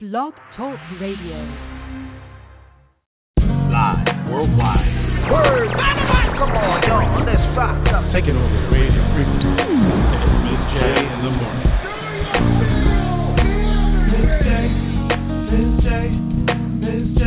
Blog Talk Radio. Live worldwide. Word by the microphone. Yo, let's rock up. Taking over the radio frequency. Miz J in the morning. Miz J, Miz J, Miz J.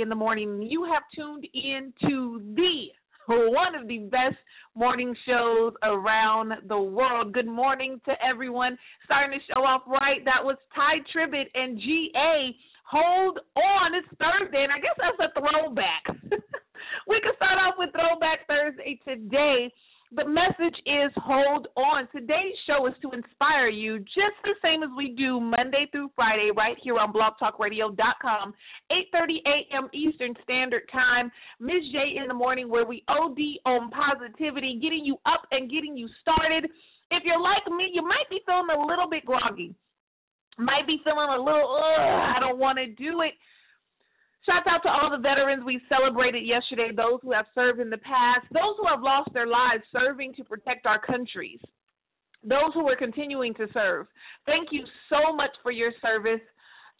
In the morning. You have tuned in to the one of the best morning shows around the world. Good morning to everyone. Starting to show off right. That was Tye Tribbett and GA. Hold on. It's Thursday, and I guess that's a throwback. we can start off with Throwback Thursday today. The message is hold on. Today's show is to inspire you just the same as we do Monday through Friday right here on blogtalkradio.com, 8:30 a.m. Eastern Standard Time. Miz J in the morning where we OD on positivity, getting you up and getting you started. If you're like me, you might be feeling a little bit groggy. Might be feeling a little, I don't want to do it. Shouts out to all the veterans we celebrated yesterday, those who have served in the past, those who have lost their lives serving to protect our countries, those who are continuing to serve. Thank you so much for your service.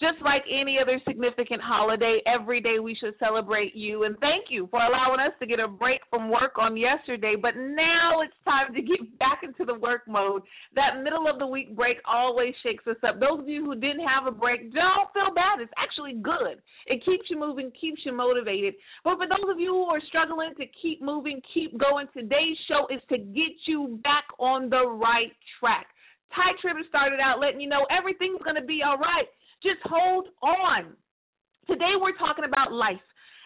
Just like any other significant holiday, every day we should celebrate you. And thank you for allowing us to get a break from work on yesterday. But now it's time to get back into the work mode. That middle of the week break always shakes us up. Those of you who didn't have a break, don't feel bad. It's actually good. It keeps you moving, keeps you motivated. But for those of you who are struggling to keep moving, keep going, today's show is to get you back on the right track. Tye Tribbett started out letting you know everything's going to be all right. Just hold on. Today we're talking about life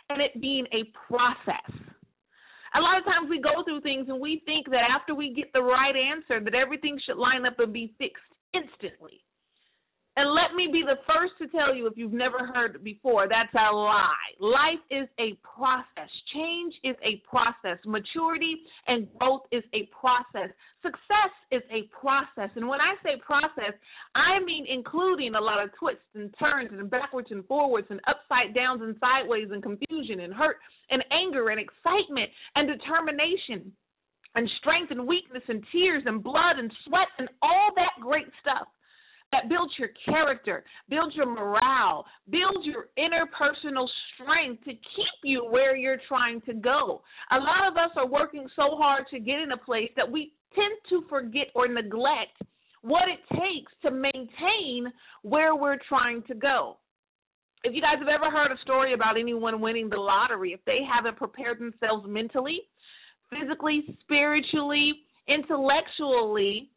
and it being a process. A lot of times we go through things and we think that after we get the right answer that everything should line up and be fixed instantly. And let me be the first to tell you if you've never heard before, that's a lie. Life is a process. Change is a process. Maturity and growth is a process. Success is a process. And when I say process, I mean including a lot of twists and turns and backwards and forwards and upside downs and sideways and confusion and hurt and anger and excitement and determination and strength and weakness and tears and blood and sweat and all that great stuff that builds your character, builds your morale, builds your interpersonal strength to keep you where you're trying to go. A lot of us are working so hard to get in a place that we tend to forget or neglect what it takes to maintain where we're trying to go. If you guys have ever heard a story about anyone winning the lottery, if they haven't prepared themselves mentally, physically, spiritually, intellectually,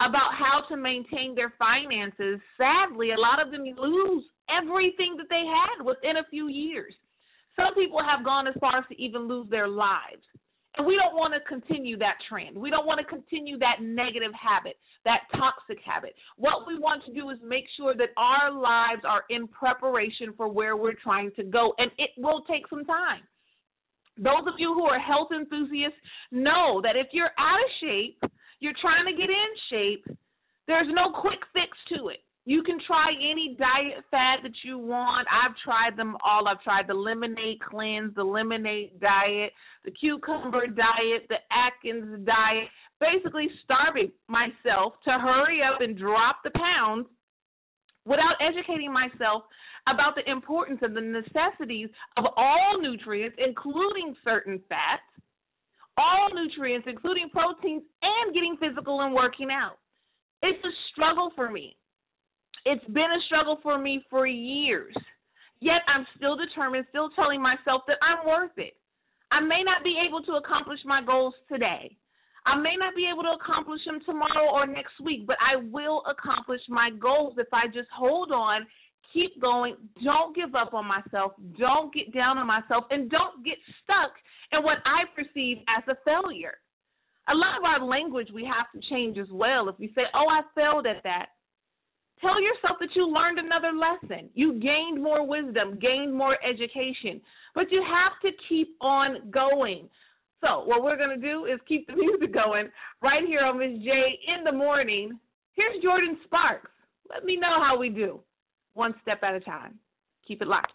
about how to maintain their finances, sadly, a lot of them lose everything that they had within a few years. Some people have gone as far as to even lose their lives. And we don't want to continue that trend. We don't want to continue that negative habit, that toxic habit. What we want to do is make sure that our lives are in preparation for where we're trying to go. And it will take some time. Those of you who are health enthusiasts know that if you're out of shape, you're trying to get in shape, there's no quick fix to it. You can try any diet fad that you want. I've tried them all. I've tried the lemonade cleanse, the lemonade diet, the cucumber diet, the Atkins diet, basically starving myself to hurry up and drop the pounds without educating myself about the importance and the necessities of all nutrients, including certain fats, all nutrients, including proteins, and getting physical and working out. It's a struggle for me. It's been a struggle for me for years. Yet I'm still determined, still telling myself that I'm worth it. I may not be able to accomplish my goals today. I may not be able to accomplish them tomorrow or next week, but I will accomplish my goals if I just hold on, keep going, don't give up on myself, don't get down on myself, and don't get stuck in what I perceive as a failure. A lot of our language we have to change as well. If we say, oh, I failed at that, tell yourself that you learned another lesson. You gained more wisdom, gained more education. But you have to keep on going. So, what we're going to do is keep the music going right here on Miz J in the morning. Here's Jordin Sparks. Let me know how we do, one step at a time. Keep it locked.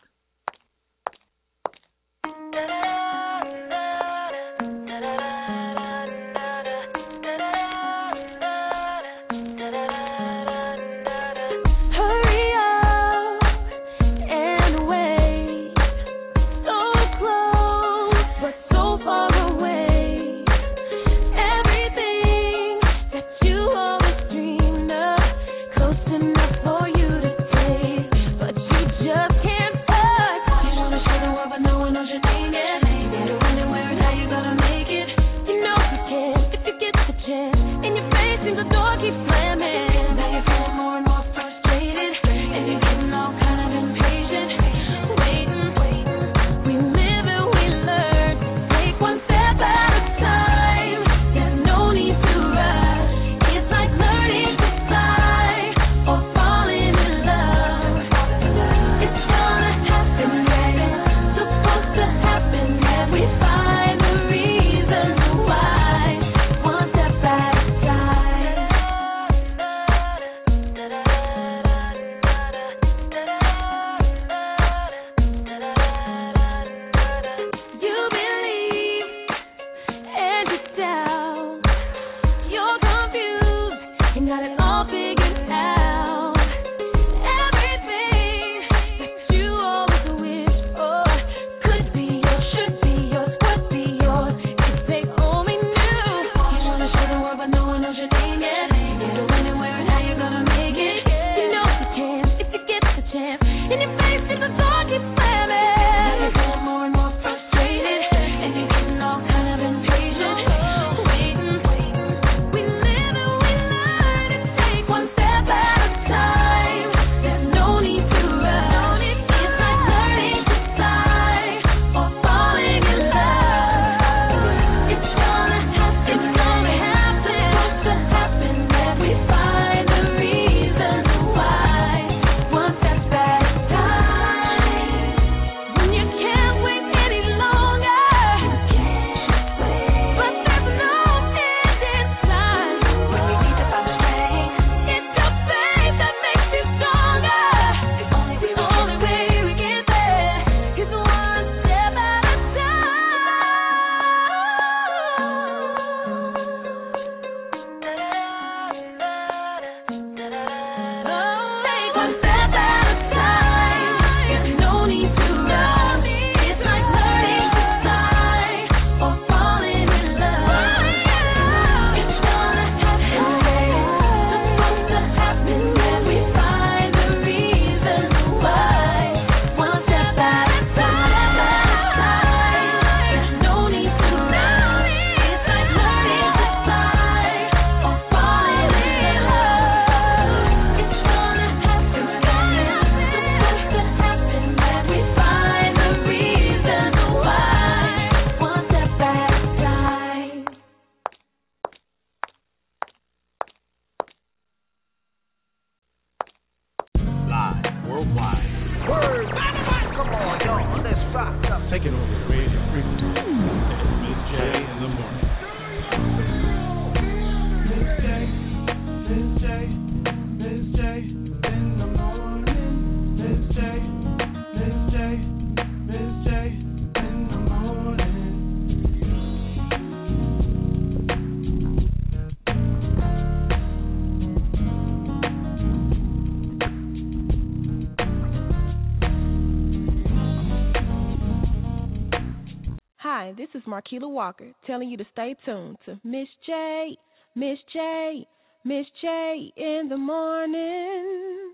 Is Walker telling you to stay tuned to Miz J, Miz J, Miz J in the morning.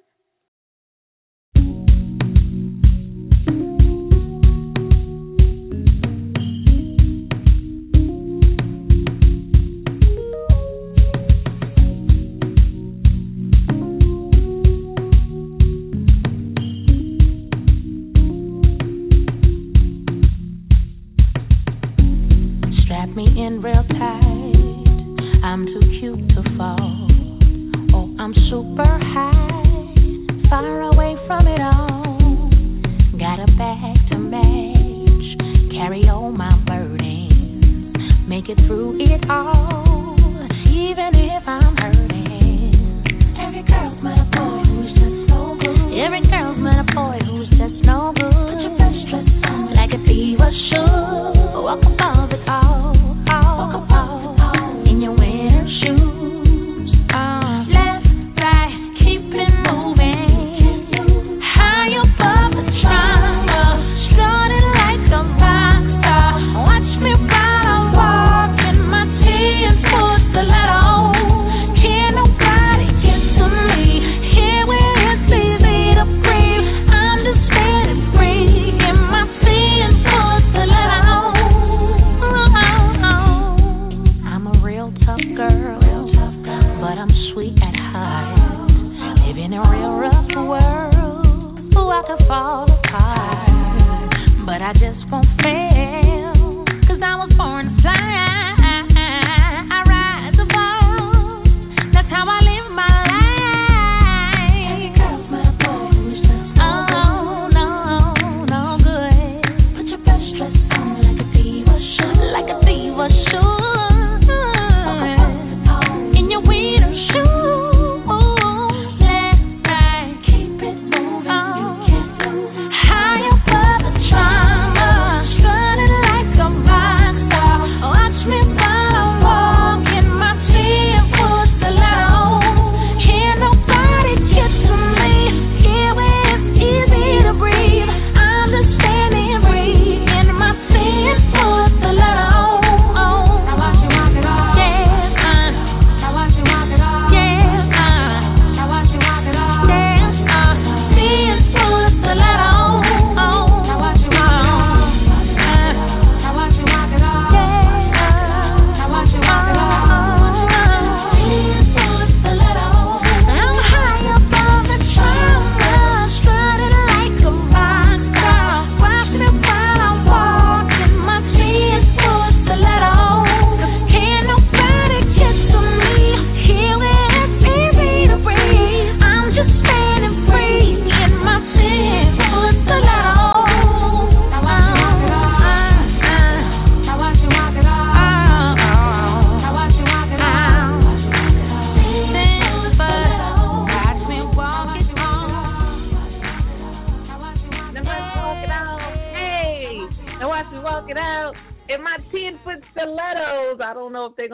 I'm too cute to fall. Oh, I'm super high, far away from it all. Got a bag to match, carry all my burdens, make it through it all, even if I'm hurting.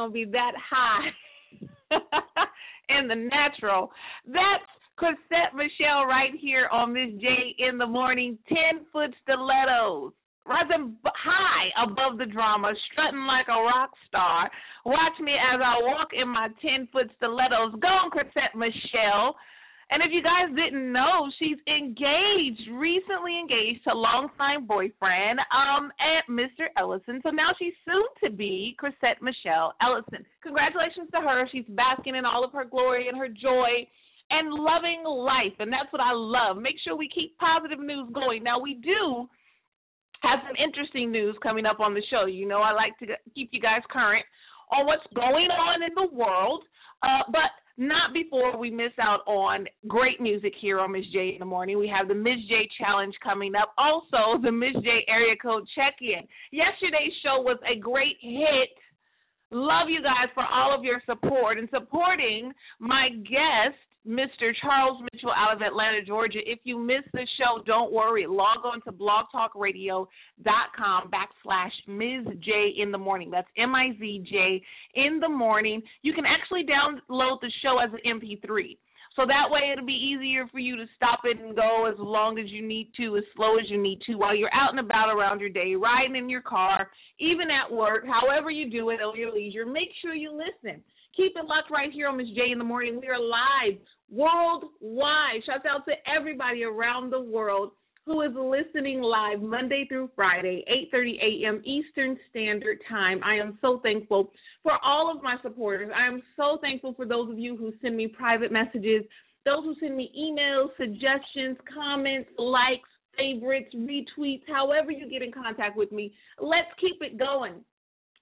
Gonna be that high in the natural. That's Chrisette Michele right here on Miz J in the morning. Ten foot stilettos. Rising high above the drama, strutting like a rock star. Watch me as I walk in my 10 foot stilettos. Go on, Chrisette Michele. And if you guys didn't know, she's engaged, recently engaged to longtime boyfriend, um, at Mr. Ellison. So now she's soon to be Chrisette Michele Ellison. Congratulations to her. She's basking in all of her glory and her joy and loving life. And that's what I love. Make sure we keep positive news going. Now, we do have some interesting news coming up on the show. You know, I like to keep you guys current on what's going on in the world. Uh, but not before we miss out on great music here on Miz J in the morning. We have the Miz J challenge coming up. Also, the Miz J area code check in. Yesterday's show was a great hit. Love you guys for all of your support and supporting my guest, Mr. Charles Mitchell out of Atlanta, Georgia. If you missed the show, don't worry. Log on to blogtalkradio.com backslash Miz J in the morning. That's M I Z J in the morning. You can actually download the show as an MP3. So that way it'll be easier for you to stop it and go as long as you need to, as slow as you need to, while you're out and about around your day, riding in your car, even at work, however you do it at your leisure. Make sure you listen. Keep it locked right here on Miz J in the morning. We are live worldwide. Shouts out to everybody around the world who is listening live Monday through Friday, 8:30 a.m. Eastern Standard Time. I am so thankful for all of my supporters. I am so thankful for those of you who send me private messages, those who send me emails, suggestions, comments, likes, favorites, retweets, however you get in contact with me. Let's keep it going.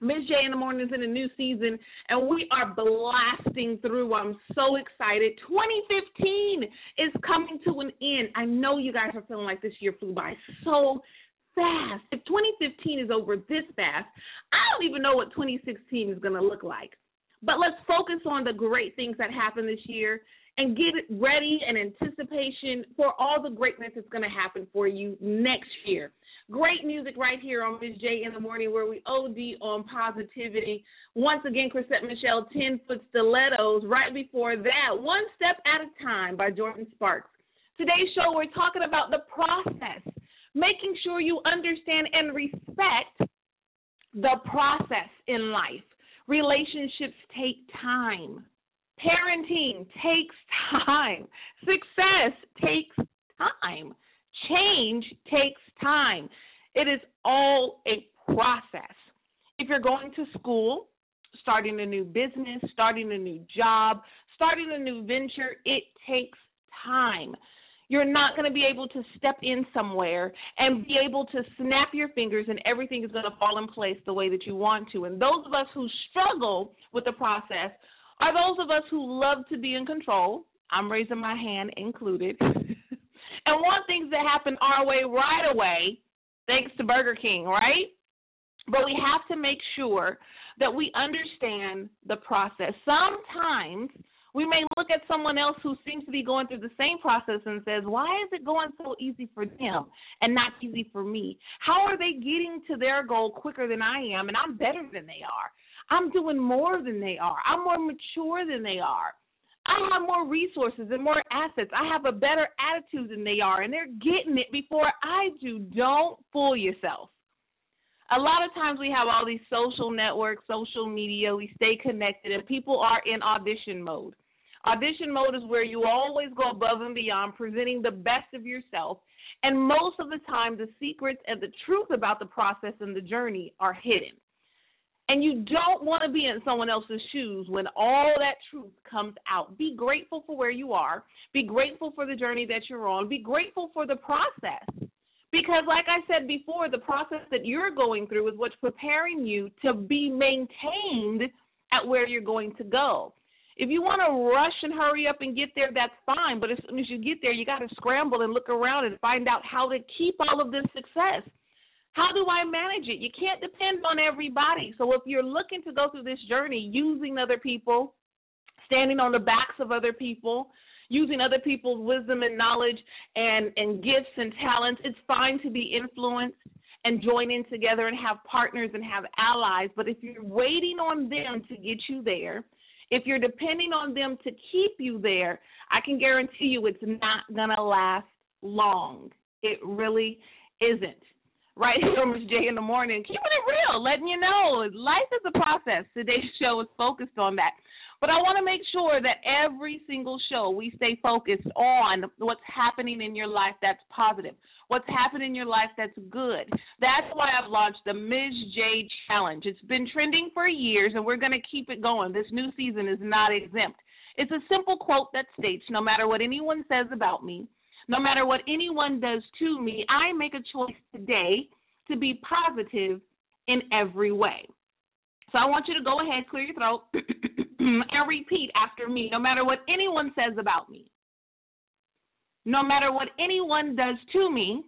Miz J in the morning is in a new season, and we are blasting through. I'm so excited. 2015 is coming to an end. I know you guys are feeling like this year flew by so fast. If 2015 is over this fast, I don't even know what 2016 is going to look like. But let's focus on the great things that happened this year and get ready and anticipation for all the greatness that's going to happen for you next year. Great music right here on Miz J in the morning where we OD on positivity. Once again, Chrisette Michele, 10 foot stilettos. Right before that, One Step at a Time by Jordin Sparks. Today's show, we're talking about the process, making sure you understand and respect the process in life. Relationships take time. Parenting takes time. Success takes time. Change takes time. It is all a process. If you're going to school, starting a new business, starting a new job, starting a new venture, it takes time. You're not going to be able to step in somewhere and be able to snap your fingers and everything is going to fall in place the way that you want to. And those of us who struggle with the process are those of us who love to be in control. I'm raising my hand included. And want things to happen our way right away, thanks to Burger King, right? But we have to make sure that we understand the process. Sometimes we may look at someone else who seems to be going through the same process and says, Why is it going so easy for them and not easy for me? How are they getting to their goal quicker than I am and I'm better than they are? I'm doing more than they are. I'm more mature than they are. I have more resources and more assets. I have a better attitude than they are, and they're getting it before I do. Don't fool yourself. A lot of times we have all these social networks, social media, we stay connected, and people are in audition mode. Audition mode is where you always go above and beyond, presenting the best of yourself. And most of the time, the secrets and the truth about the process and the journey are hidden. And you don't want to be in someone else's shoes when all that truth comes out. Be grateful for where you are. Be grateful for the journey that you're on. Be grateful for the process. Because, like I said before, the process that you're going through is what's preparing you to be maintained at where you're going to go. If you want to rush and hurry up and get there, that's fine. But as soon as you get there, you got to scramble and look around and find out how to keep all of this success. How do I manage it? You can't depend on everybody. So if you're looking to go through this journey using other people, standing on the backs of other people, using other people's wisdom and knowledge and, and gifts and talents, it's fine to be influenced and join in together and have partners and have allies. But if you're waiting on them to get you there, if you're depending on them to keep you there, I can guarantee you it's not going to last long. It really isn't right here on Miz J in the morning, keeping it real, letting you know life is a process. Today's show is focused on that. But I want to make sure that every single show we stay focused on what's happening in your life that's positive, what's happening in your life that's good. That's why I've launched the Miz J Challenge. It's been trending for years, and we're going to keep it going. This new season is not exempt. It's a simple quote that states No matter what anyone says about me, no matter what anyone does to me, I make a choice today to be positive in every way. So I want you to go ahead, clear your throat. and repeat after me, no matter what anyone says about me, no matter what anyone does to me.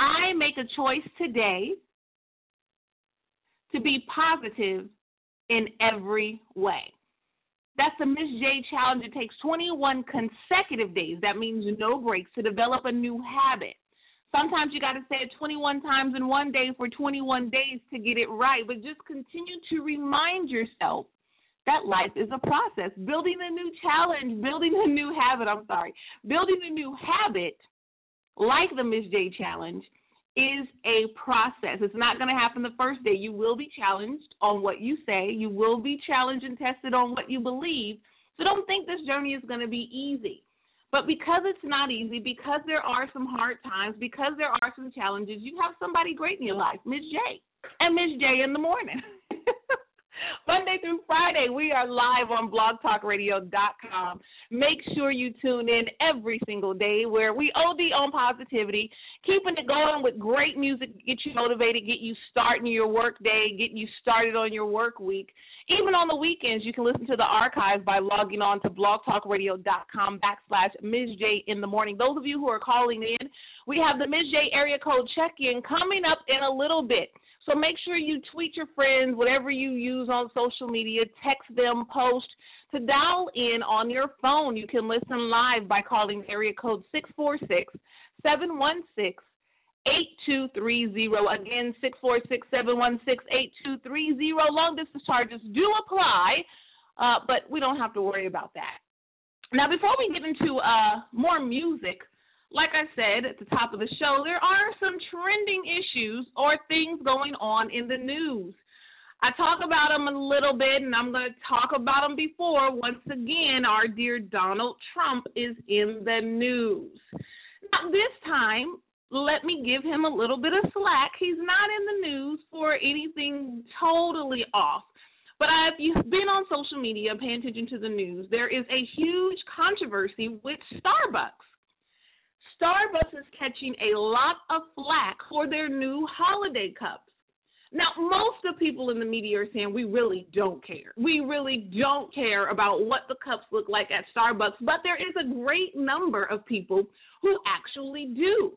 I make a choice today to be positive in every way. That's the Miz J challenge. It takes 21 consecutive days. That means no breaks to develop a new habit. Sometimes you got to say it 21 times in one day for 21 days to get it right, but just continue to remind yourself that life is a process. Building a new challenge, building a new habit, I'm sorry, building a new habit like the Miz J challenge is a process. It's not going to happen the first day. You will be challenged on what you say, you will be challenged and tested on what you believe. So don't think this journey is going to be easy. But because it's not easy, because there are some hard times, because there are some challenges, you have somebody great in your life, Miz J, and Miz J in the morning. Monday through Friday, we are live on blogtalkradio.com. Make sure you tune in every single day where we OD on positivity, keeping it going with great music, get you motivated, get you starting your work day, get you started on your work week. Even on the weekends, you can listen to the archives by logging on to blogtalkradio.com backslash Miz J in the morning. Those of you who are calling in, we have the Miz J area code check-in coming up in a little bit. So make sure you tweet your friends, whatever you use on social media, text them, post to dial in on your phone. You can listen live by calling area code 646 716 8230. Again, 646 716 8230. Long distance charges do apply, uh, but we don't have to worry about that. Now, before we get into uh, more music, like I said at the top of the show, there are some trending issues or things going on in the news. I talk about them a little bit, and I'm going to talk about them before. Once again, our dear Donald Trump is in the news. Now, this time, let me give him a little bit of slack. He's not in the news for anything totally off. But if you've been on social media, paying attention to the news, there is a huge controversy with Starbucks. Starbucks is catching a lot of flack for their new holiday cups. Now, most of the people in the media are saying we really don't care. We really don't care about what the cups look like at Starbucks, but there is a great number of people who actually do.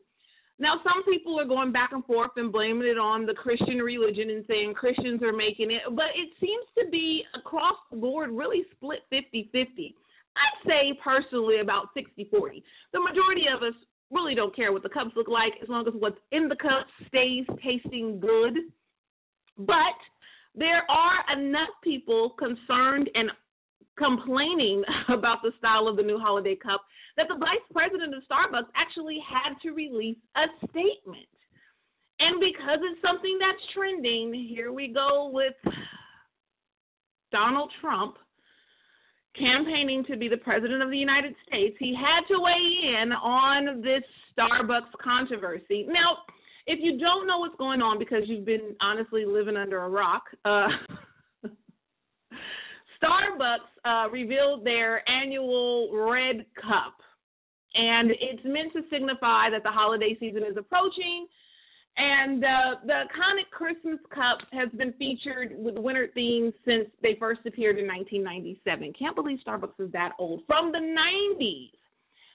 Now, some people are going back and forth and blaming it on the Christian religion and saying Christians are making it, but it seems to be across the board really split 50 50. I'd say personally about 60 40. The majority of us really don't care what the cups look like as long as what's in the cup stays tasting good. But there are enough people concerned and complaining about the style of the new holiday cup that the vice president of Starbucks actually had to release a statement. And because it's something that's trending, here we go with Donald Trump campaigning to be the president of the United States. He had to weigh in on this Starbucks controversy. Now, if you don't know what's going on because you've been honestly living under a rock, uh, Starbucks uh, revealed their annual red cup, and it's meant to signify that the holiday season is approaching. And uh, the iconic Christmas cup has been featured with winter themes since they first appeared in 1997. Can't believe Starbucks is that old. From the 90s,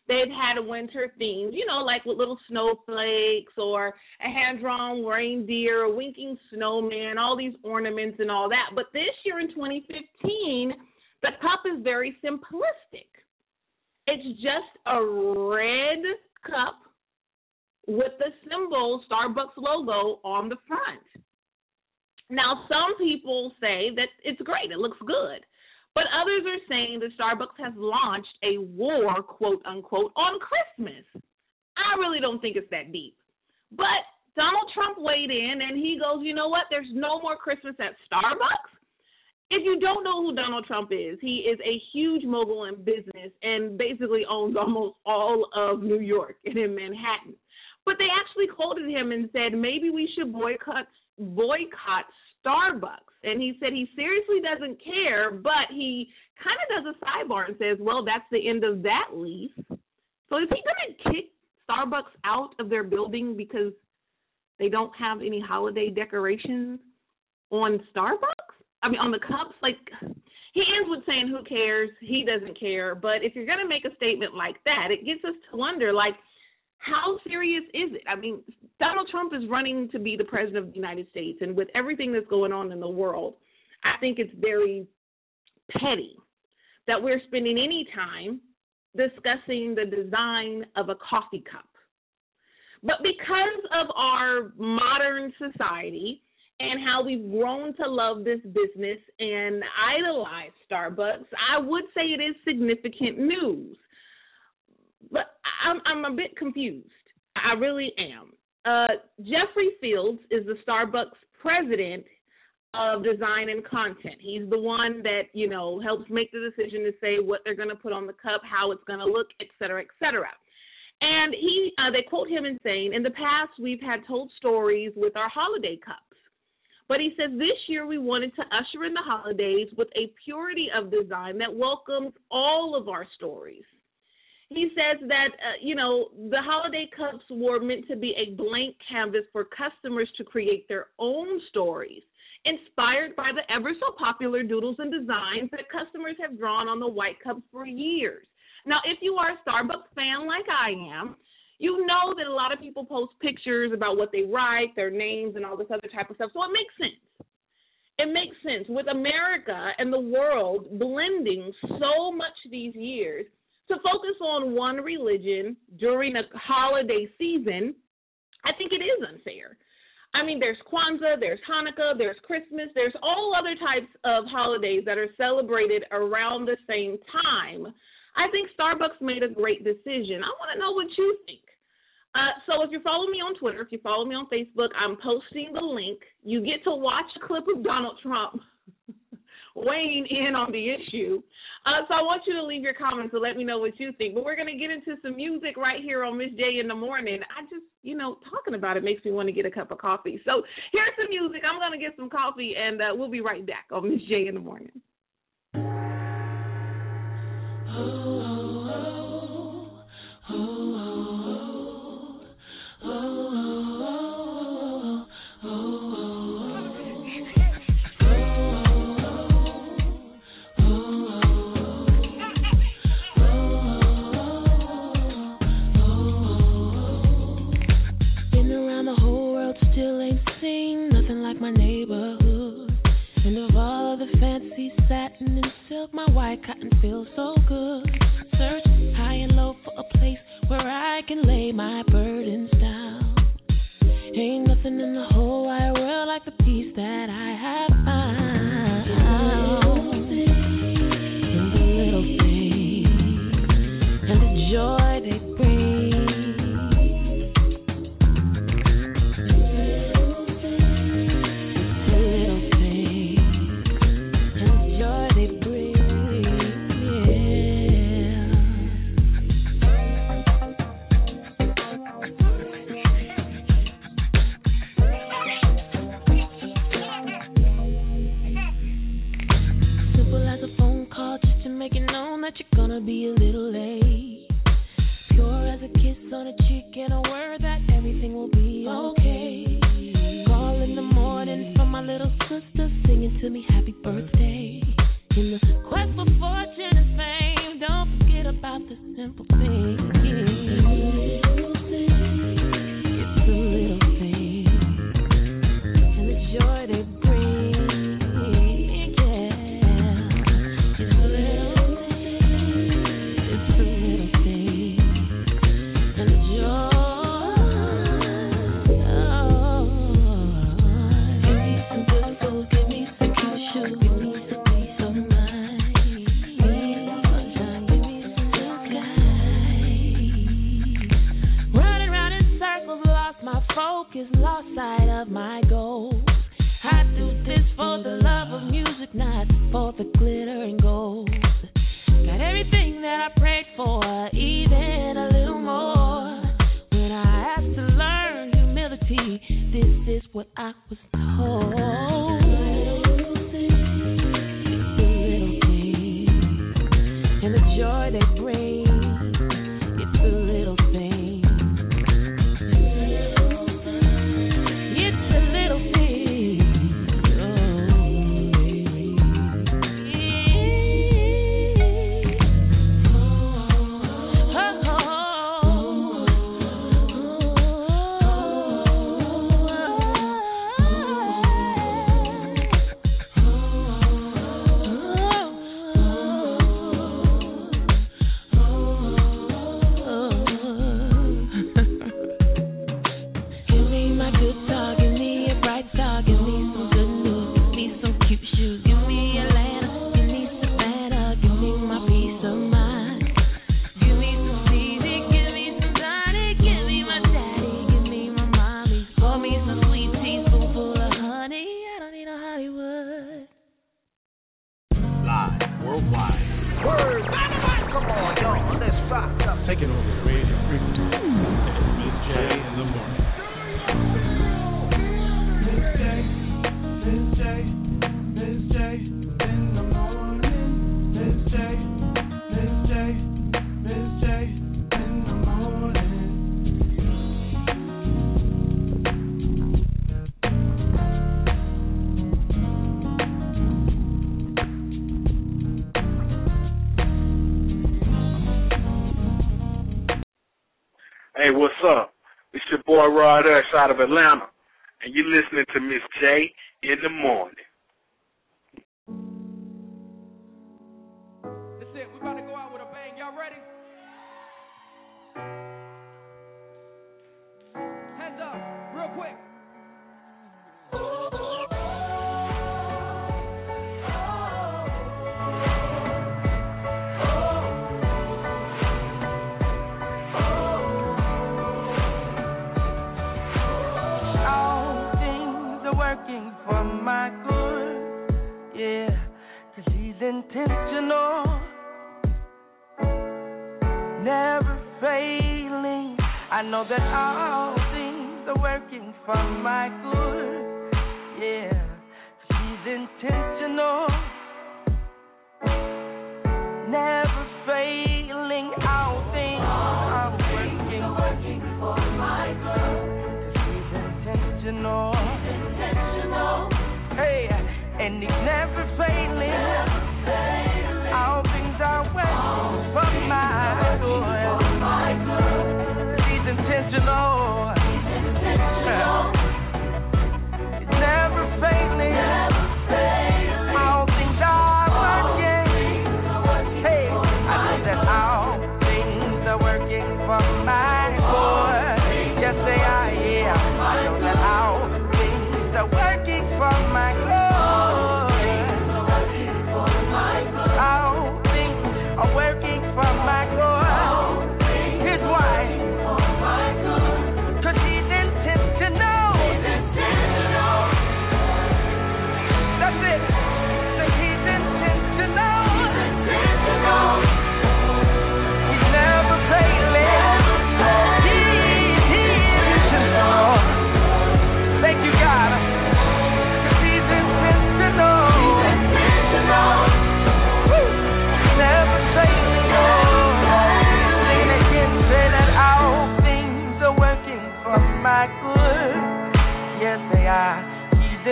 they've had winter theme, you know, like with little snowflakes or a hand drawn reindeer, a winking snowman, all these ornaments and all that. But this year in 2015, the cup is very simplistic. It's just a red cup with the symbol Starbucks logo on the front. Now, some people say that it's great, it looks good. But others are saying that Starbucks has launched a war, quote unquote, on Christmas. I really don't think it's that deep. But Donald Trump weighed in and he goes, you know what? There's no more Christmas at Starbucks. If you don't know who Donald Trump is, he is a huge mogul in business and basically owns almost all of New York and in Manhattan. But they actually quoted him and said maybe we should boycott boycott Starbucks and he said he seriously doesn't care, but he kind of does a sidebar and says, "Well, that's the end of that lease." So is he going to kick Starbucks out of their building because they don't have any holiday decorations on Starbucks? I mean, on the cups, like he ends with saying, "Who cares? He doesn't care." But if you're gonna make a statement like that, it gets us to wonder, like, how serious is it? I mean, Donald Trump is running to be the president of the United States, and with everything that's going on in the world, I think it's very petty that we're spending any time discussing the design of a coffee cup. But because of our modern society and how we've grown to love this business and idolize Starbucks, I would say it is significant news. But I'm I'm a bit confused. I really am. Uh, Jeffrey Fields is the Starbucks president of design and content. He's the one that you know helps make the decision to say what they're going to put on the cup, how it's going to look, et cetera, et cetera. And he, uh, they quote him in saying, "In the past, we've had told stories with our holiday cups." But he says this year we wanted to usher in the holidays with a purity of design that welcomes all of our stories. He says that, uh, you know, the holiday cups were meant to be a blank canvas for customers to create their own stories, inspired by the ever so popular doodles and designs that customers have drawn on the white cups for years. Now, if you are a Starbucks fan like I am, you know that a lot of people post pictures about what they write, their names, and all this other type of stuff. So it makes sense. It makes sense with America and the world blending so much these years to focus on one religion during a holiday season. I think it is unfair. I mean, there's Kwanzaa, there's Hanukkah, there's Christmas, there's all other types of holidays that are celebrated around the same time. I think Starbucks made a great decision. I want to know what you think. Uh, so if you follow me on Twitter, if you follow me on Facebook, I'm posting the link. You get to watch a clip of Donald Trump weighing in on the issue. Uh, so I want you to leave your comments to let me know what you think. But we're going to get into some music right here on Miz J in the morning. I just, you know, talking about it makes me want to get a cup of coffee. So here's some music. I'm going to get some coffee, and uh, we'll be right back on Miz J in the morning. Been can lay my Raw Raw out of Atlanta, and you're listening to Miz J in the morning.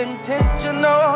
intentional.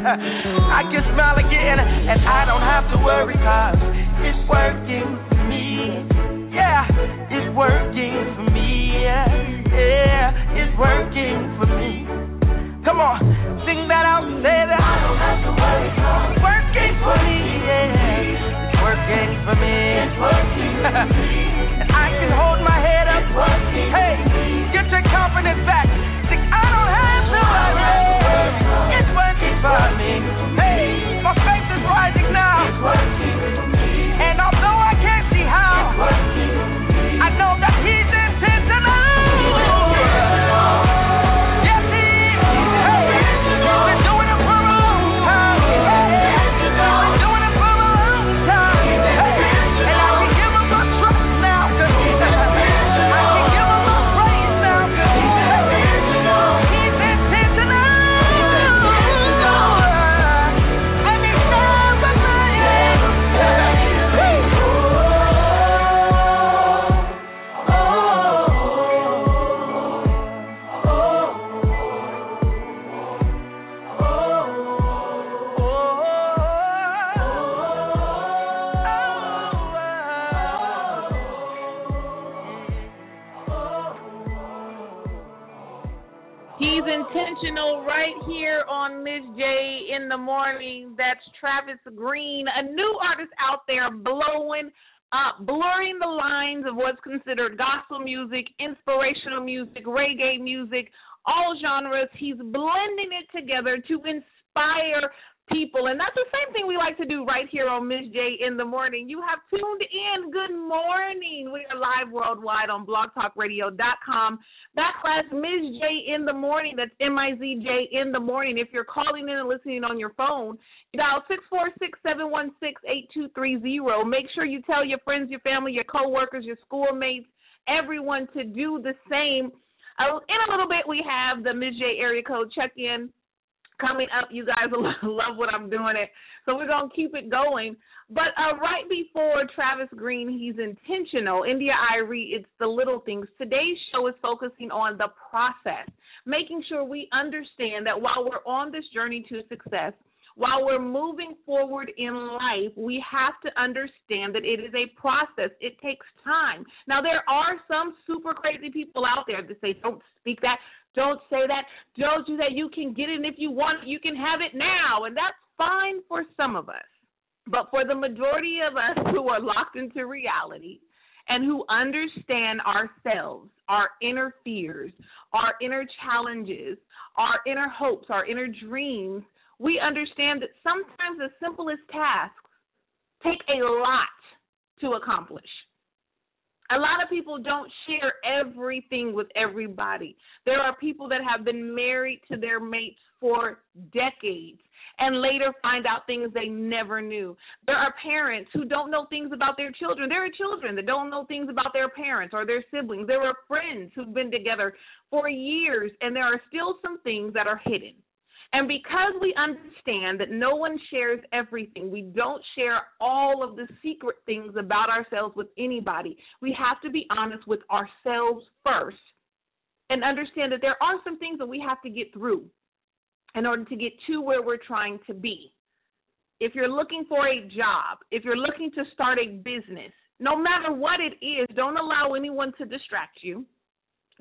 I can smile again, and I don't have to worry, cause it's working for me. Yeah, it's working for me. Yeah, yeah it's working for me. Come on, sing that out, say that. I don't have to worry, cause it's working for me. Yeah, it's working for me. It's working for me. and I can hold my head up. Hey, get your confidence back. find me. Travis Green, a new artist out there blowing up, blurring the lines of what's considered gospel music, inspirational music, reggae music, all genres. He's blending it together to inspire people. And that's the same thing we like to do right here on Miz J in the morning. You have tuned in. Good morning. We are live worldwide on blogtalkradio.com backslash Miz J in the morning. That's M I Z J in the morning. If you're calling in and listening on your phone, dial six four six seven one six eight two three zero. Make sure you tell your friends, your family, your coworkers, your schoolmates, everyone to do the same. Uh, in a little bit, we have the Miz J area code check in coming up. You guys love what I'm doing it. So we're going to keep it going. But uh, right before Travis Green, he's intentional. India Irie, it's the little things. Today's show is focusing on the process, making sure we understand that while we're on this journey to success, while we're moving forward in life, we have to understand that it is a process. It takes time. Now, there are some super crazy people out there that say, don't speak that, don't say that, don't do that. You can get it, if you want you can have it now. And that's fine for some of us. But for the majority of us who are locked into reality and who understand ourselves, our inner fears, our inner challenges, our inner hopes, our inner dreams, we understand that sometimes the simplest tasks take a lot to accomplish. A lot of people don't share everything with everybody. There are people that have been married to their mates for decades and later find out things they never knew. There are parents who don't know things about their children. There are children that don't know things about their parents or their siblings. There are friends who've been together for years and there are still some things that are hidden. And because we understand that no one shares everything, we don't share all of the secret things about ourselves with anybody. We have to be honest with ourselves first and understand that there are some things that we have to get through in order to get to where we're trying to be. If you're looking for a job, if you're looking to start a business, no matter what it is, don't allow anyone to distract you.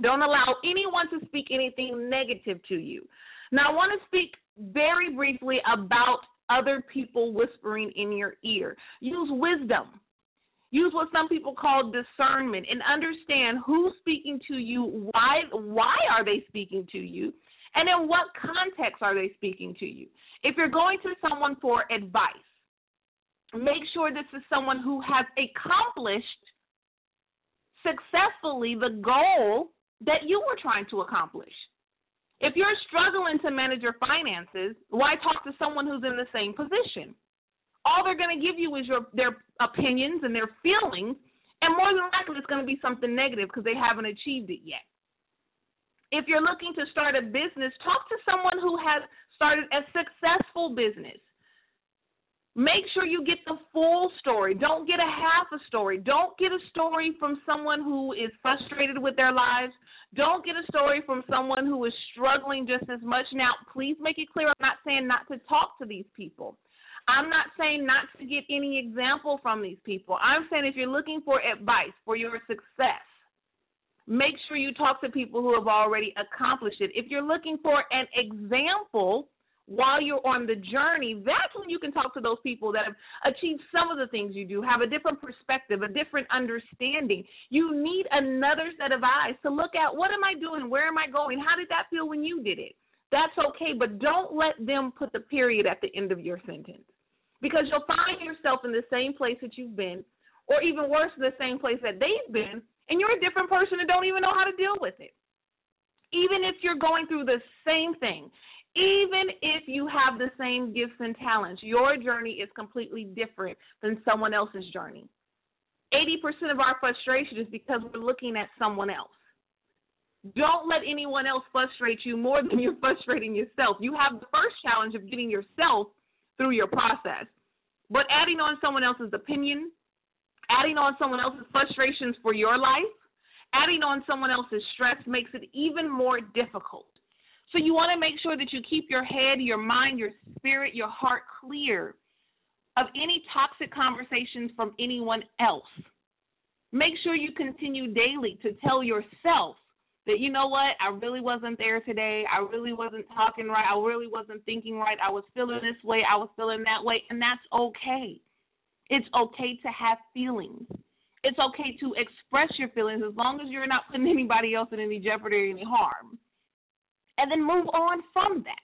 Don't allow anyone to speak anything negative to you. Now, I want to speak very briefly about other people whispering in your ear. Use wisdom. Use what some people call discernment and understand who's speaking to you, why why are they speaking to you, and in what context are they speaking to you. If you're going to someone for advice, make sure this is someone who has accomplished successfully the goal that you were trying to accomplish. If you're struggling to manage your finances, why talk to someone who's in the same position? All they're going to give you is your their opinions and their feelings, and more than likely it's going to be something negative because they haven't achieved it yet. If you're looking to start a business, talk to someone who has started a successful business. Make sure you get the full story. Don't get a half a story. Don't get a story from someone who is frustrated with their lives. Don't get a story from someone who is struggling just as much. Now, please make it clear I'm not saying not to talk to these people. I'm not saying not to get any example from these people. I'm saying if you're looking for advice for your success, make sure you talk to people who have already accomplished it. If you're looking for an example, while you're on the journey, that's when you can talk to those people that have achieved some of the things you do, have a different perspective, a different understanding. You need another set of eyes to look at what am I doing? Where am I going? How did that feel when you did it? That's okay, but don't let them put the period at the end of your sentence because you'll find yourself in the same place that you've been, or even worse, the same place that they've been, and you're a different person and don't even know how to deal with it. Even if you're going through the same thing, even if you have the same gifts and talents, your journey is completely different than someone else's journey. 80% of our frustration is because we're looking at someone else. Don't let anyone else frustrate you more than you're frustrating yourself. You have the first challenge of getting yourself through your process. But adding on someone else's opinion, adding on someone else's frustrations for your life, adding on someone else's stress makes it even more difficult. So you want to make sure that you keep your head, your mind, your spirit, your heart clear of any toxic conversations from anyone else. Make sure you continue daily to tell yourself that you know what, I really wasn't there today. I really wasn't talking right. I really wasn't thinking right. I was feeling this way. I was feeling that way, and that's okay. It's okay to have feelings. It's okay to express your feelings as long as you're not putting anybody else in any jeopardy or any harm. And then move on from that.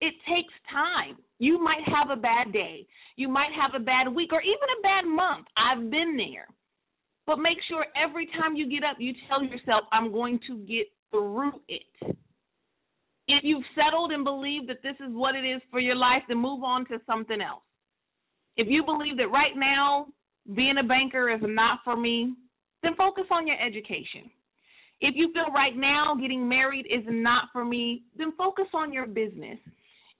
It takes time. You might have a bad day. You might have a bad week or even a bad month. I've been there. But make sure every time you get up, you tell yourself, I'm going to get through it. If you've settled and believe that this is what it is for your life, then move on to something else. If you believe that right now being a banker is not for me, then focus on your education. If you feel right now getting married is not for me, then focus on your business.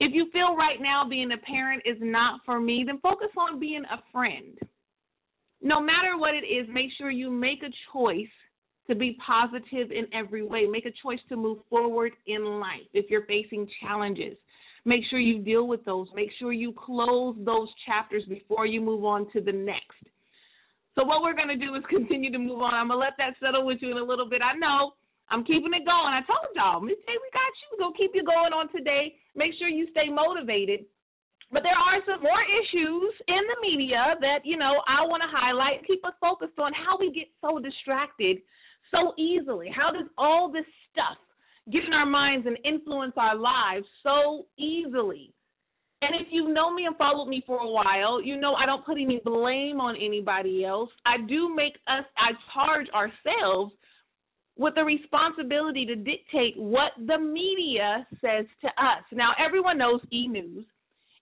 If you feel right now being a parent is not for me, then focus on being a friend. No matter what it is, make sure you make a choice to be positive in every way. Make a choice to move forward in life if you're facing challenges. Make sure you deal with those. Make sure you close those chapters before you move on to the next. So what we're to do is continue to move on. I'm to let that settle with you in a little bit. I know I'm keeping it going. I told y'all, Miz J, we got you. We're to keep you going on today. Make sure you stay motivated. But there are some more issues in the media that, you know, I want to highlight, keep us focused on how we get so distracted so easily. How does all this stuff get in our minds and influence our lives so easily? And if you know me and followed me for a while, you know I don't put any blame on anybody else. I do make us, I charge ourselves with the responsibility to dictate what the media says to us. Now, everyone knows e news.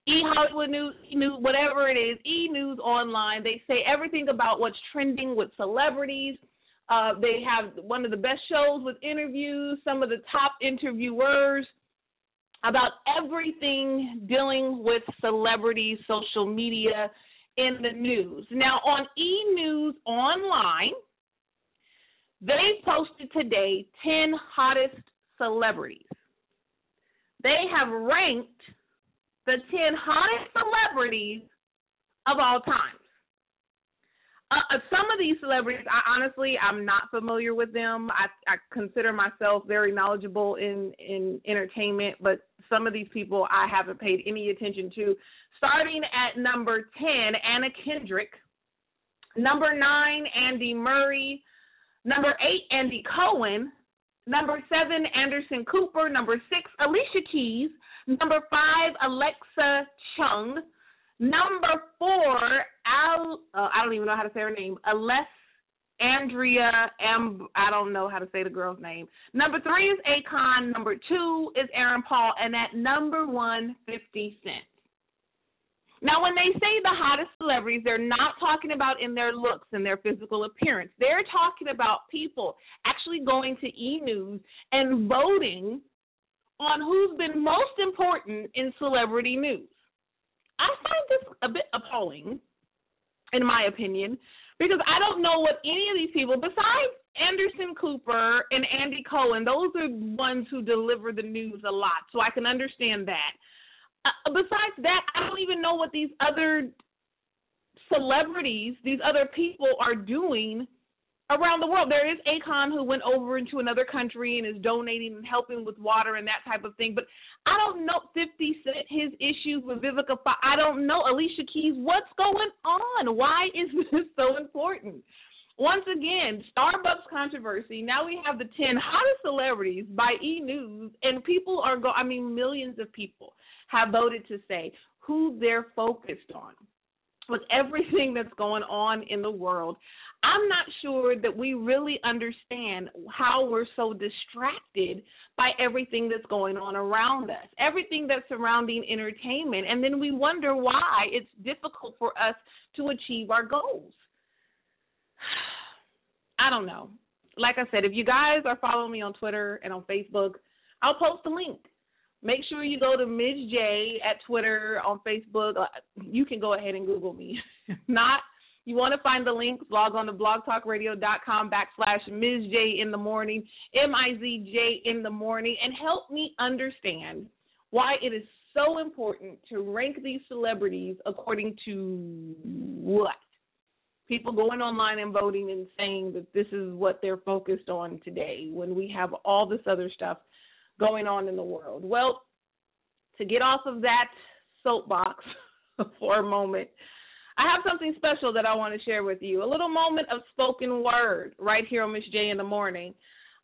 E Hollywood News, E News, whatever it is, E News Online. They say everything about what's trending with celebrities. Uh, they have one of the best shows with interviews, some of the top interviewers about everything dealing with celebrities, social media, in the news. Now, on E News Online, they posted today 10 hottest celebrities. They have ranked the 10 hottest celebrities of all time. Uh, uh, some of these celebrities, I honestly, I'm not familiar with them. I, I consider myself very knowledgeable in in entertainment, but some of these people I haven't paid any attention to. Starting at number 10, Anna Kendrick. Number nine, Andy Murray. Number eight, Andy Cohen. Number seven, Anderson Cooper. Number six, Alicia Keys. Number five, Alexa Chung. Number four, Al. Uh, I don't even know how to say her name. Aless Andrea M. I don't know how to say the girl's name. Number three is Akon. Number two is Aaron Paul, and at number one, Fifty Cent. Now, when they say the hottest celebrities, they're not talking about in their looks and their physical appearance. They're talking about people actually going to E News and voting on who's been most important in celebrity news. I find this a bit appalling, in my opinion, because I don't know what any of these people, besides Anderson Cooper and Andy Cohen, those are ones who deliver the news a lot, so I can understand that. Uh, besides that, I don't even know what these other celebrities, these other people are doing around the world. There is Akon who went over into another country and is donating and helping with water and that type of thing. But I don't know 50 Cent, his issues with Vivica. I don't know Alicia Keys. What's going on? Why is this so important? Once again, Starbucks controversy. Now we have the 10 hottest celebrities by E News, and people are go. I mean, millions of people have voted to say who they're focused on with everything that's going on in the world. I'm not sure that we really understand how we're so distracted by everything that's going on around us, everything that's surrounding entertainment. And then we wonder why it's difficult for us to achieve our goals. I don't know. Like I said, if you guys are following me on Twitter and on Facebook, I'll post a link Make sure you go to Miz J at Twitter, on Facebook. Uh, you can go ahead and Google me. not, you want to find the links, log on to blogtalkradio.com backslash Miz J in the morning, M I Z J in the morning, and help me understand why it is so important to rank these celebrities according to what? people going online and voting and saying that this is what they're focused on today when we have all this other stuff going on in the world. Well, to get off of that soapbox for a moment, I have something special that I want to share with you. A little moment of spoken word right here on Miz J in the morning.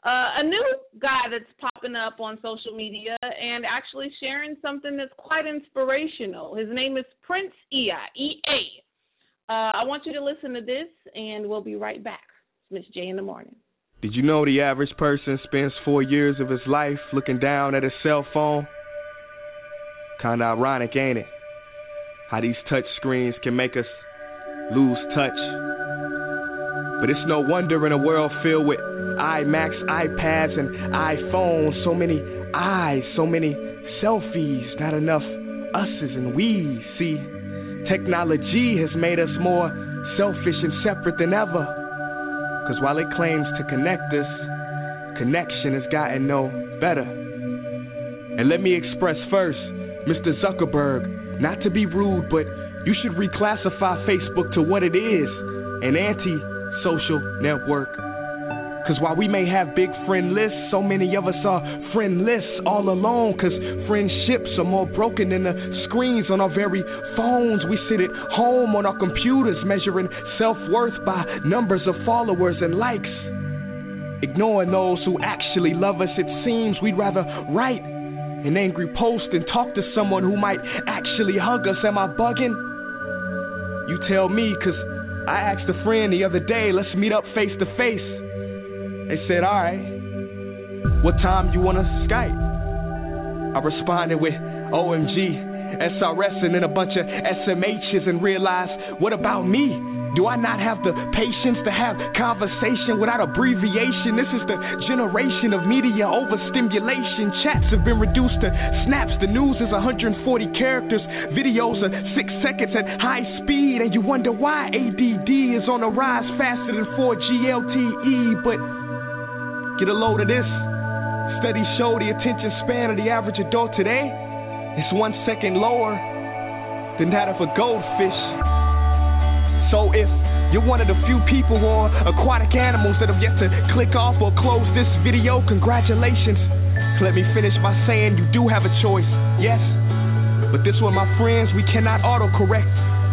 Uh, a new guy that's popping up on social media and actually sharing something that's quite inspirational. His name is Prince Ea, E-A. Uh, I want you to listen to this, and we'll be right back. Miz J in the morning. Did you know the average person spends four years of his life looking down at his cell phone? Kinda ironic, ain't it? How these touch screens can make us lose touch. But it's no wonder in a world filled with iMacs, iPads, and iPhones, so many eyes, so many selfies, not enough us's and we's. See, technology has made us more selfish and separate than ever. Because while it claims to connect us, connection has gotten no better. And let me express first, Mr. Zuckerberg, not to be rude, but you should reclassify Facebook to what it is an anti social network. Because while we may have big friend lists, so many of us are friendless all alone. Because friendships are more broken than the screens on our very phones. We sit at home on our computers measuring self worth by numbers of followers and likes. Ignoring those who actually love us, it seems we'd rather write an angry post and talk to someone who might actually hug us. Am I bugging? You tell me, because I asked a friend the other day, let's meet up face to face. They said, all right, what time you want to Skype? I responded with OMG, SRS, and then a bunch of SMHs and realized, what about me? Do I not have the patience to have conversation without abbreviation? This is the generation of media overstimulation. Chats have been reduced to snaps. The news is 140 characters. Videos are six seconds at high speed. And you wonder why ADD is on the rise faster than 4G LTE. But get a load of this. Studies show the attention span of the average adult today is one second lower than that of a goldfish. So if you're one of the few people on aquatic animals that have yet to click off or close this video, congratulations. Let me finish by saying you do have a choice, yes. But this one, my friends, we cannot autocorrect.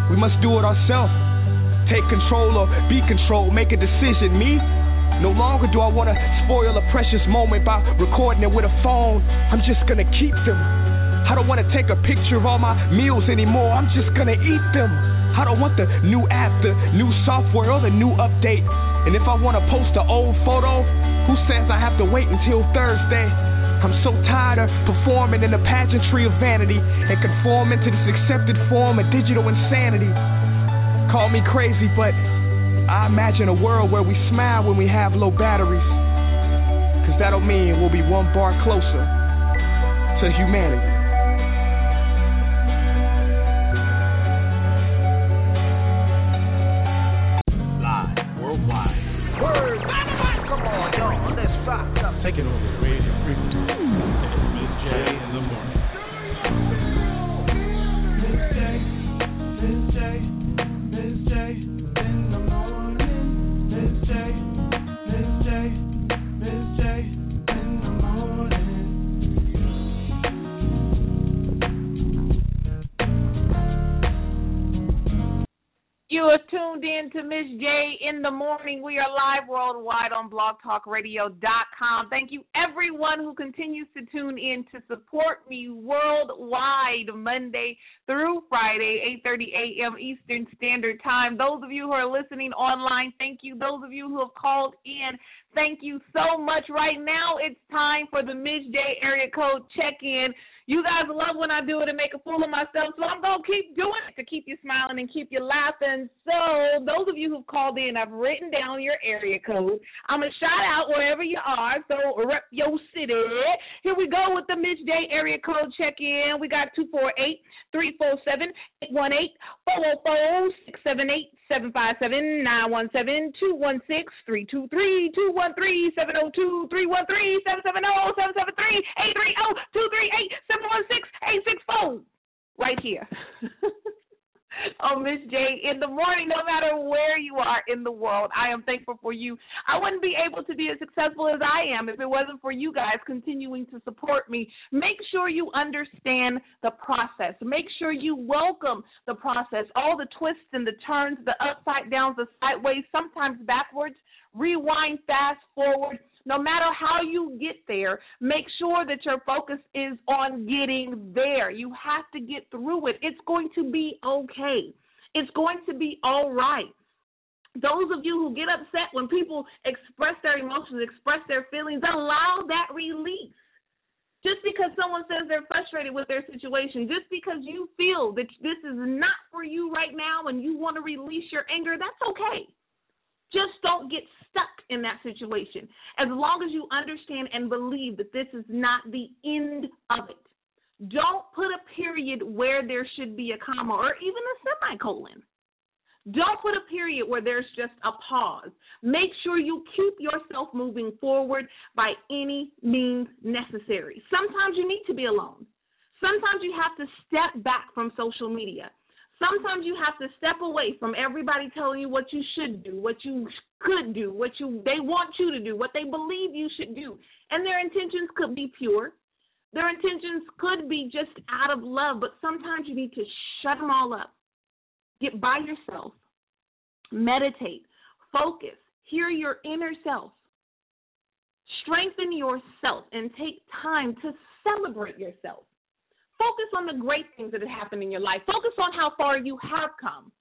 We must do it ourselves. Take control or be controlled, make a decision. Me, no longer do I want to spoil a precious moment by recording it with a phone. I'm just gonna keep them. I don't want to take a picture of all my meals anymore. I'm just gonna eat them. I don't want the new app, the new software, or the new update. And if I want to post an old photo, who says I have to wait until Thursday? I'm so tired of performing in the pageantry of vanity and conforming to this accepted form of digital insanity. Call me crazy, but I imagine a world where we smile when we have low batteries. Cause that'll mean we'll be one bar closer to humanity. Live worldwide on blogtalkradio.com. Thank you everyone who continues to tune in to support me worldwide Monday through Friday, 8:30 a.m. Eastern Standard Time. Those of you who are listening online, thank you. Those of you who have called in, thank you so much. Right now, it's time for the J area code check-in. You guys love when I do it and make a fool of myself, so I'm to keep doing it to keep you smiling and keep you laughing. So, those of you who've called in, I've written down your area code. I'm to shout out wherever you are, so rep your city. Here we go with the J area code check in. We got 248 347 818 404 678 757 917 216 323 213 702 313 770 773 830 238 716 864. Right here. oh, Miz J, in the morning, no matter where you are in the world, I am thankful for you. I wouldn't be able to be as successful as I am if it wasn't for you guys continuing to support me. Make sure you understand the process. Make sure you welcome the process, all the twists and the turns, the upside downs, the sideways, sometimes backwards. Rewind, fast forward no matter how you get there, make sure that your focus is on getting there. You have to get through it. It's going to be okay. It's going to be all right. Those of you who get upset when people express their emotions, express their feelings, allow that release. Just because someone says they're frustrated with their situation, just because you feel that this is not for you right now and you want to release your anger, that's okay. Just don't get stuck in that situation. As long as you understand and believe that this is not the end of it. Don't put a period where there should be a comma or even a semicolon. Don't put a period where there's just a pause. Make sure you keep yourself moving forward by any means necessary. Sometimes you need to be alone. Sometimes you have to step back from social media. Sometimes you have to step away from everybody telling you what you should do, what you could do, what you they want you to do, what they believe you should do. And their intentions could be pure. Their intentions could be just out of love, but sometimes you need to shut them all up. Get by yourself. Meditate. Focus. Hear your inner self. Strengthen yourself and take time to celebrate yourself. Focus on the great things that have happened in your life. Focus on how far you have come.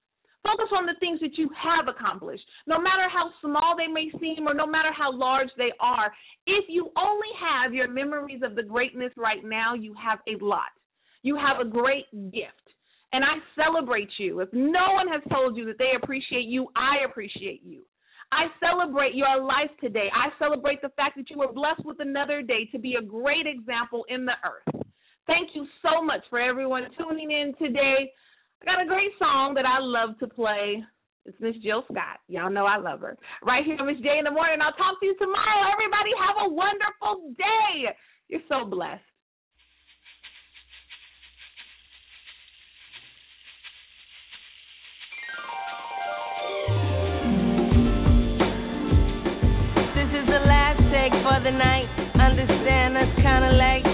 Focus on the things that you have accomplished, no matter how small they may seem or no matter how large they are. If you only have your memories of the greatness right now, you have a lot. You have a great gift. And I celebrate you. If no one has told you that they appreciate you, I appreciate you. I celebrate your life today. I celebrate the fact that you were blessed with another day to be a great example in the earth. Thank you so much for everyone tuning in today. I got a great song that I love to play. It's Miss Jill Scott. Y'all know I love her. Right here, Miz J in the morning. I'll talk to you tomorrow. Everybody have a wonderful day. You're so blessed. This is the last take for the night. Understand that's kinda late.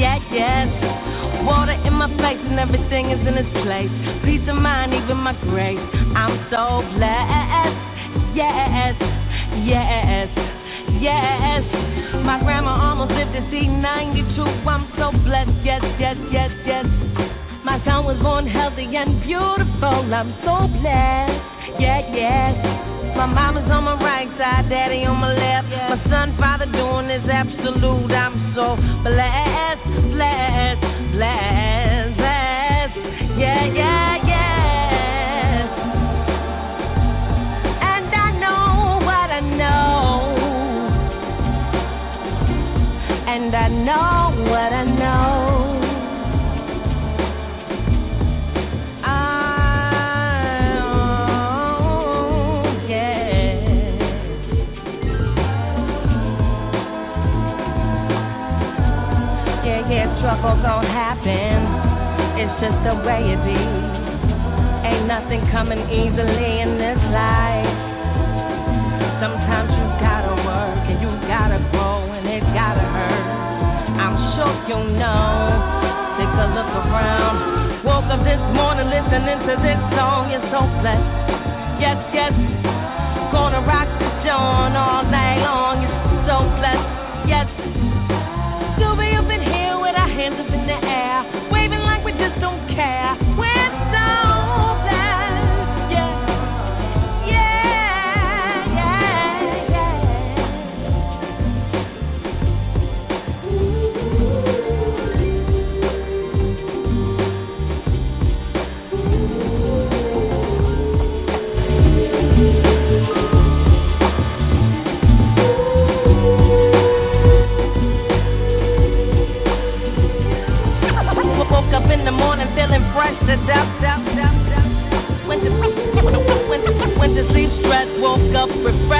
Yeah, yes. Water in my face and everything is in its place. Peace of mind, even my grace. I'm so blessed. Yes, yes, yes. My grandma almost lived to see 92. I'm so blessed. Yes, yes, yes, yes. My son was born healthy and beautiful. I'm so blessed. Yeah, yes. My mama's on my right side, daddy on my left. My son, father doing is absolute. I'm so blessed, blessed, blessed, blessed. Yeah, yeah, It's just the way it be. Ain't nothing coming easily in this life. Sometimes you gotta work and you gotta grow and it gotta hurt. I'm sure you know. Take a look around. Woke up this morning listening to this song. You're so blessed. Yes, yes. Gonna rock the joint all night long. You're so blessed. feeling fresh to death. When, the, when, the, when the sleep stress woke up refreshed.